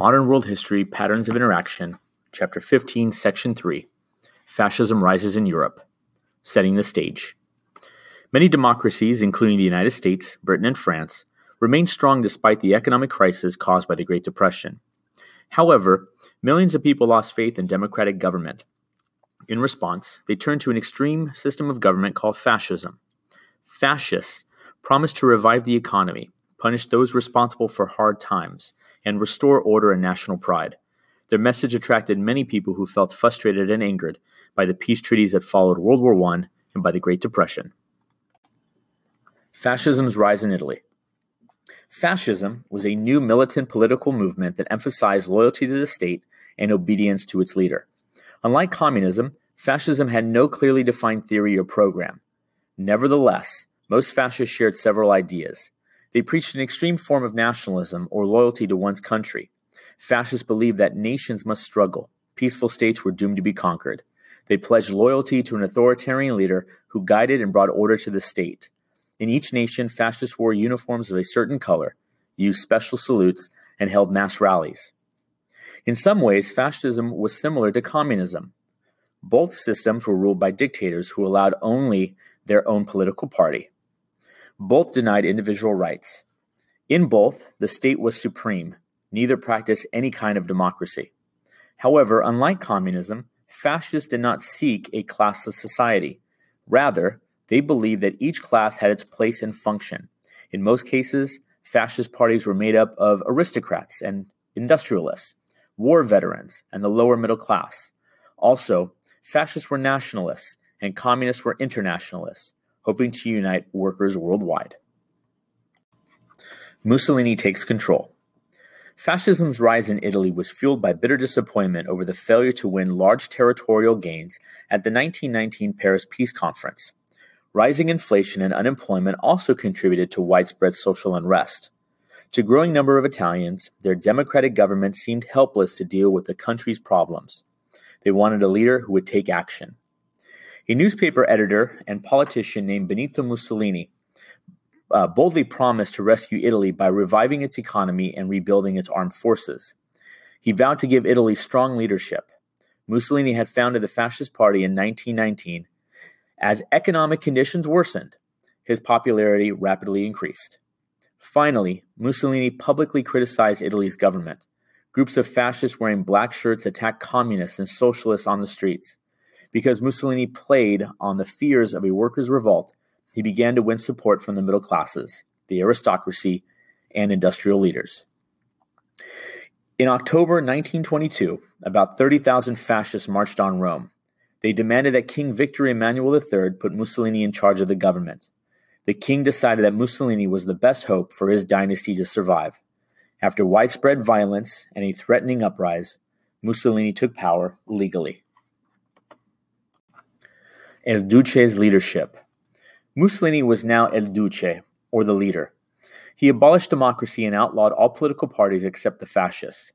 Modern World History Patterns of Interaction, Chapter 15, Section 3 Fascism Rises in Europe. Setting the Stage. Many democracies, including the United States, Britain, and France, remained strong despite the economic crisis caused by the Great Depression. However, millions of people lost faith in democratic government. In response, they turned to an extreme system of government called fascism. Fascists promised to revive the economy, punish those responsible for hard times, and restore order and national pride. Their message attracted many people who felt frustrated and angered by the peace treaties that followed World War I and by the Great Depression. Fascism's rise in Italy. Fascism was a new militant political movement that emphasized loyalty to the state and obedience to its leader. Unlike communism, fascism had no clearly defined theory or program. Nevertheless, most fascists shared several ideas. They preached an extreme form of nationalism or loyalty to one's country. Fascists believed that nations must struggle, peaceful states were doomed to be conquered. They pledged loyalty to an authoritarian leader who guided and brought order to the state. In each nation, fascists wore uniforms of a certain color, used special salutes, and held mass rallies. In some ways, fascism was similar to communism. Both systems were ruled by dictators who allowed only their own political party. Both denied individual rights. In both, the state was supreme. Neither practiced any kind of democracy. However, unlike communism, fascists did not seek a classless society. Rather, they believed that each class had its place and function. In most cases, fascist parties were made up of aristocrats and industrialists, war veterans, and the lower middle class. Also, fascists were nationalists and communists were internationalists hoping to unite workers worldwide. Mussolini takes control. Fascism's rise in Italy was fueled by bitter disappointment over the failure to win large territorial gains at the 1919 Paris Peace Conference. Rising inflation and unemployment also contributed to widespread social unrest. To a growing number of Italians, their democratic government seemed helpless to deal with the country's problems. They wanted a leader who would take action. A newspaper editor and politician named Benito Mussolini uh, boldly promised to rescue Italy by reviving its economy and rebuilding its armed forces. He vowed to give Italy strong leadership. Mussolini had founded the Fascist Party in 1919. As economic conditions worsened, his popularity rapidly increased. Finally, Mussolini publicly criticized Italy's government. Groups of fascists wearing black shirts attacked communists and socialists on the streets. Because Mussolini played on the fears of a workers' revolt, he began to win support from the middle classes, the aristocracy, and industrial leaders. In October 1922, about 30,000 fascists marched on Rome. They demanded that King Victor Emmanuel III put Mussolini in charge of the government. The king decided that Mussolini was the best hope for his dynasty to survive. After widespread violence and a threatening uprising, Mussolini took power legally. Il Duce's leadership. Mussolini was now Il Duce, or the leader. He abolished democracy and outlawed all political parties except the fascists.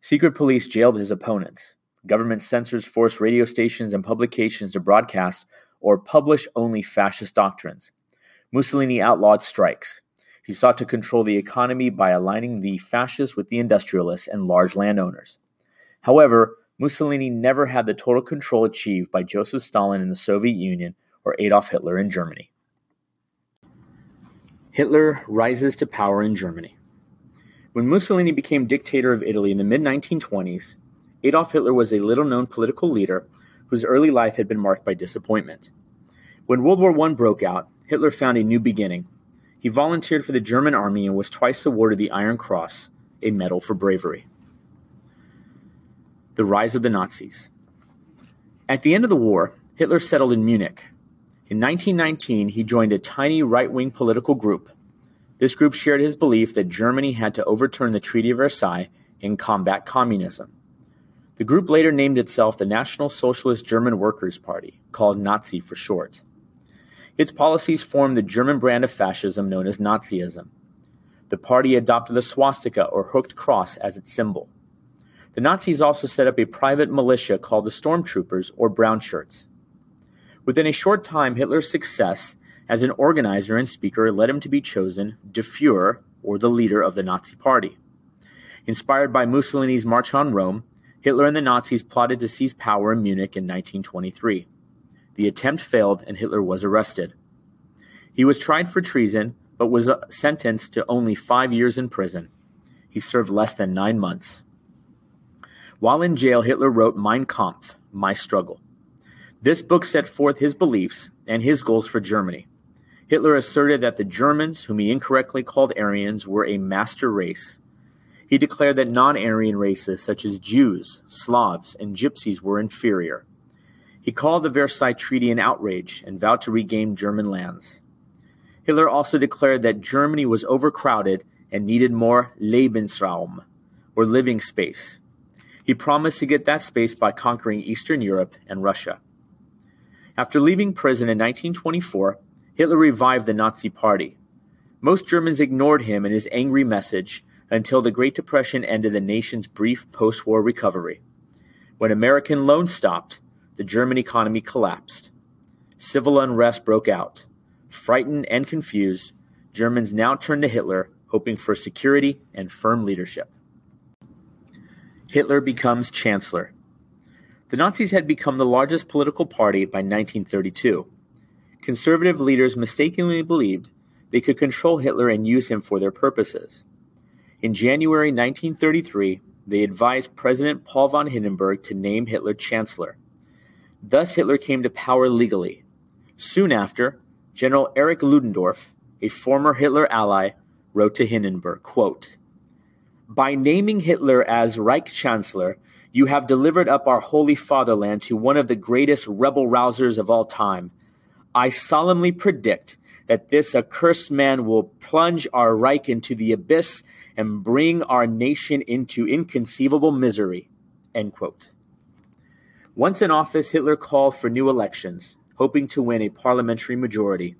Secret police jailed his opponents. Government censors forced radio stations and publications to broadcast or publish only fascist doctrines. Mussolini outlawed strikes. He sought to control the economy by aligning the fascists with the industrialists and large landowners. However, Mussolini never had the total control achieved by Joseph Stalin in the Soviet Union or Adolf Hitler in Germany. Hitler rises to power in Germany. When Mussolini became dictator of Italy in the mid 1920s, Adolf Hitler was a little known political leader whose early life had been marked by disappointment. When World War I broke out, Hitler found a new beginning. He volunteered for the German army and was twice awarded the Iron Cross, a medal for bravery. The rise of the Nazis. At the end of the war, Hitler settled in Munich. In 1919, he joined a tiny right wing political group. This group shared his belief that Germany had to overturn the Treaty of Versailles and combat communism. The group later named itself the National Socialist German Workers' Party, called Nazi for short. Its policies formed the German brand of fascism known as Nazism. The party adopted the swastika or hooked cross as its symbol. The Nazis also set up a private militia called the Stormtroopers or Brown Shirts. Within a short time, Hitler's success as an organizer and speaker led him to be chosen Der Fuhrer, or the leader of the Nazi Party. Inspired by Mussolini's March on Rome, Hitler and the Nazis plotted to seize power in Munich in 1923. The attempt failed and Hitler was arrested. He was tried for treason, but was uh, sentenced to only five years in prison. He served less than nine months. While in jail, Hitler wrote Mein Kampf, My Struggle. This book set forth his beliefs and his goals for Germany. Hitler asserted that the Germans, whom he incorrectly called Aryans, were a master race. He declared that non Aryan races such as Jews, Slavs, and Gypsies were inferior. He called the Versailles Treaty an outrage and vowed to regain German lands. Hitler also declared that Germany was overcrowded and needed more Lebensraum, or living space. He promised to get that space by conquering Eastern Europe and Russia. After leaving prison in 1924, Hitler revived the Nazi Party. Most Germans ignored him and his angry message until the Great Depression ended the nation's brief post war recovery. When American loans stopped, the German economy collapsed. Civil unrest broke out. Frightened and confused, Germans now turned to Hitler, hoping for security and firm leadership. Hitler becomes Chancellor. The Nazis had become the largest political party by 1932 conservative leaders mistakenly believed they could control Hitler and use him for their purposes. In January 1933, they advised President Paul von Hindenburg to name Hitler Chancellor. Thus, Hitler came to power legally. Soon after, General Erich Ludendorff, a former Hitler ally, wrote to Hindenburg, quote, By naming Hitler as Reich Chancellor, you have delivered up our holy fatherland to one of the greatest rebel rousers of all time, I solemnly predict that this accursed man will plunge our Reich into the abyss and bring our nation into inconceivable misery. Once in office, Hitler called for new elections, hoping to win a parliamentary majority.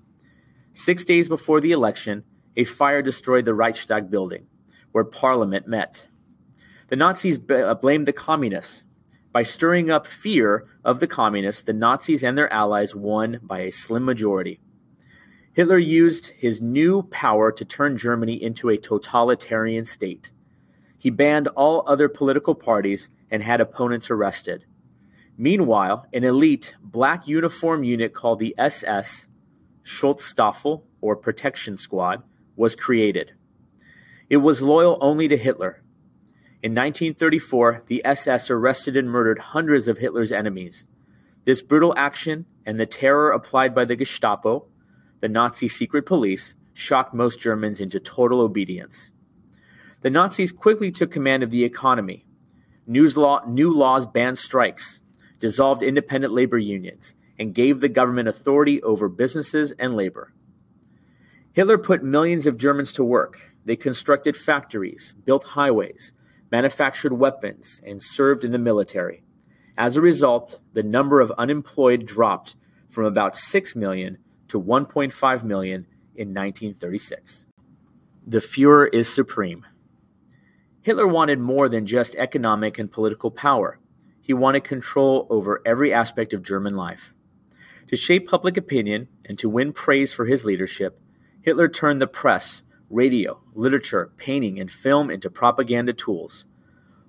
Six days before the election, a fire destroyed the Reichstag building, where Parliament met. The Nazis uh, blamed the communists, by stirring up fear of the communists, the Nazis and their allies won by a slim majority. Hitler used his new power to turn Germany into a totalitarian state. He banned all other political parties and had opponents arrested. Meanwhile, an elite black uniform unit called the SS, Schutzstaffel, or Protection Squad, was created. It was loyal only to Hitler in 1934, the SS arrested and murdered hundreds of Hitler's enemies. This brutal action and the terror applied by the Gestapo, the Nazi secret police, shocked most Germans into total obedience. The Nazis quickly took command of the economy. Law, new laws banned strikes, dissolved independent labor unions, and gave the government authority over businesses and labor. Hitler put millions of Germans to work. They constructed factories, built highways, manufactured weapons, and served in the military. As a result, the number of unemployed dropped from about 6 million to 1.5 million in 1936. The Fuhrer is supreme. Hitler wanted more than just economic and political power. He wanted control over every aspect of German life. To shape public opinion and to win praise for his leadership, Hitler turned the press radio, literature, painting, and film into propaganda tools.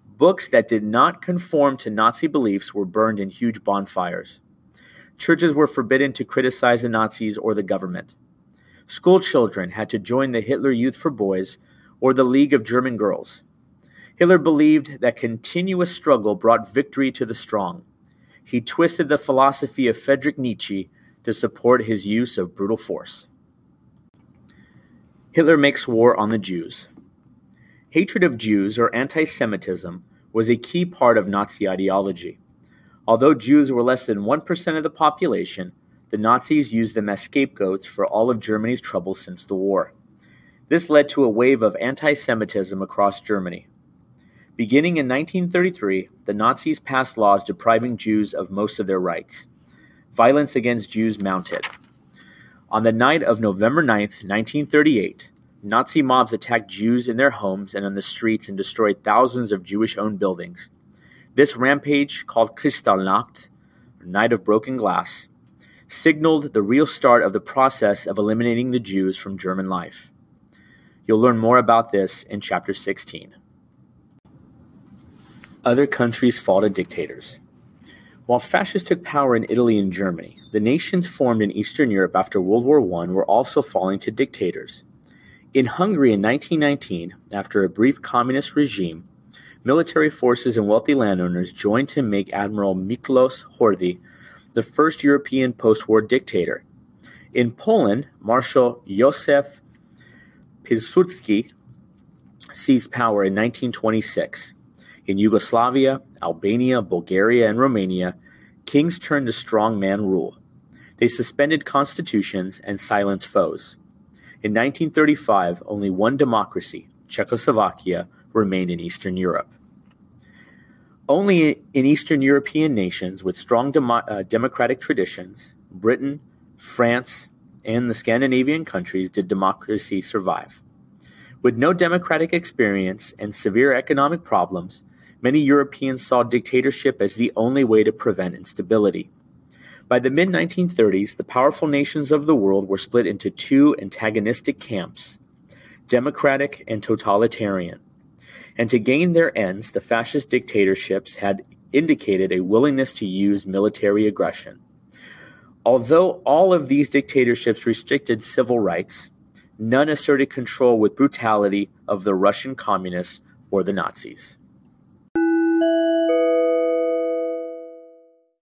Books that did not conform to Nazi beliefs were burned in huge bonfires. Churches were forbidden to criticize the Nazis or the government. School children had to join the Hitler Youth for Boys or the League of German Girls. Hitler believed that continuous struggle brought victory to the strong. He twisted the philosophy of Friedrich Nietzsche to support his use of brutal force. Hitler makes war on the Jews. Hatred of Jews, or anti Semitism, was a key part of Nazi ideology. Although Jews were less than 1% of the population, the Nazis used them as scapegoats for all of Germany's troubles since the war. This led to a wave of anti Semitism across Germany. Beginning in 1933, the Nazis passed laws depriving Jews of most of their rights. Violence against Jews mounted. On the night of November 9, 1938, Nazi mobs attacked Jews in their homes and on the streets and destroyed thousands of Jewish owned buildings. This rampage, called Kristallnacht, Night of Broken Glass, signaled the real start of the process of eliminating the Jews from German life. You'll learn more about this in Chapter 16. Other countries fall to dictators. While fascists took power in Italy and Germany, the nations formed in Eastern Europe after World War I were also falling to dictators. In Hungary in 1919, after a brief communist regime, military forces and wealthy landowners joined to make Admiral Miklos Horthy the first European post war dictator. In Poland, Marshal Józef Piłsudski seized power in 1926. In Yugoslavia, Albania, Bulgaria, and Romania, kings turned to strongman rule. They suspended constitutions and silenced foes. In 1935, only one democracy, Czechoslovakia, remained in Eastern Europe. Only in Eastern European nations with strong uh, democratic traditions, Britain, France, and the Scandinavian countries, did democracy survive. With no democratic experience and severe economic problems, many Europeans saw dictatorship as the only way to prevent instability. By the mid 1930s, the powerful nations of the world were split into two antagonistic camps democratic and totalitarian. And to gain their ends, the fascist dictatorships had indicated a willingness to use military aggression. Although all of these dictatorships restricted civil rights, none asserted control with brutality of the Russian communists or the Nazis.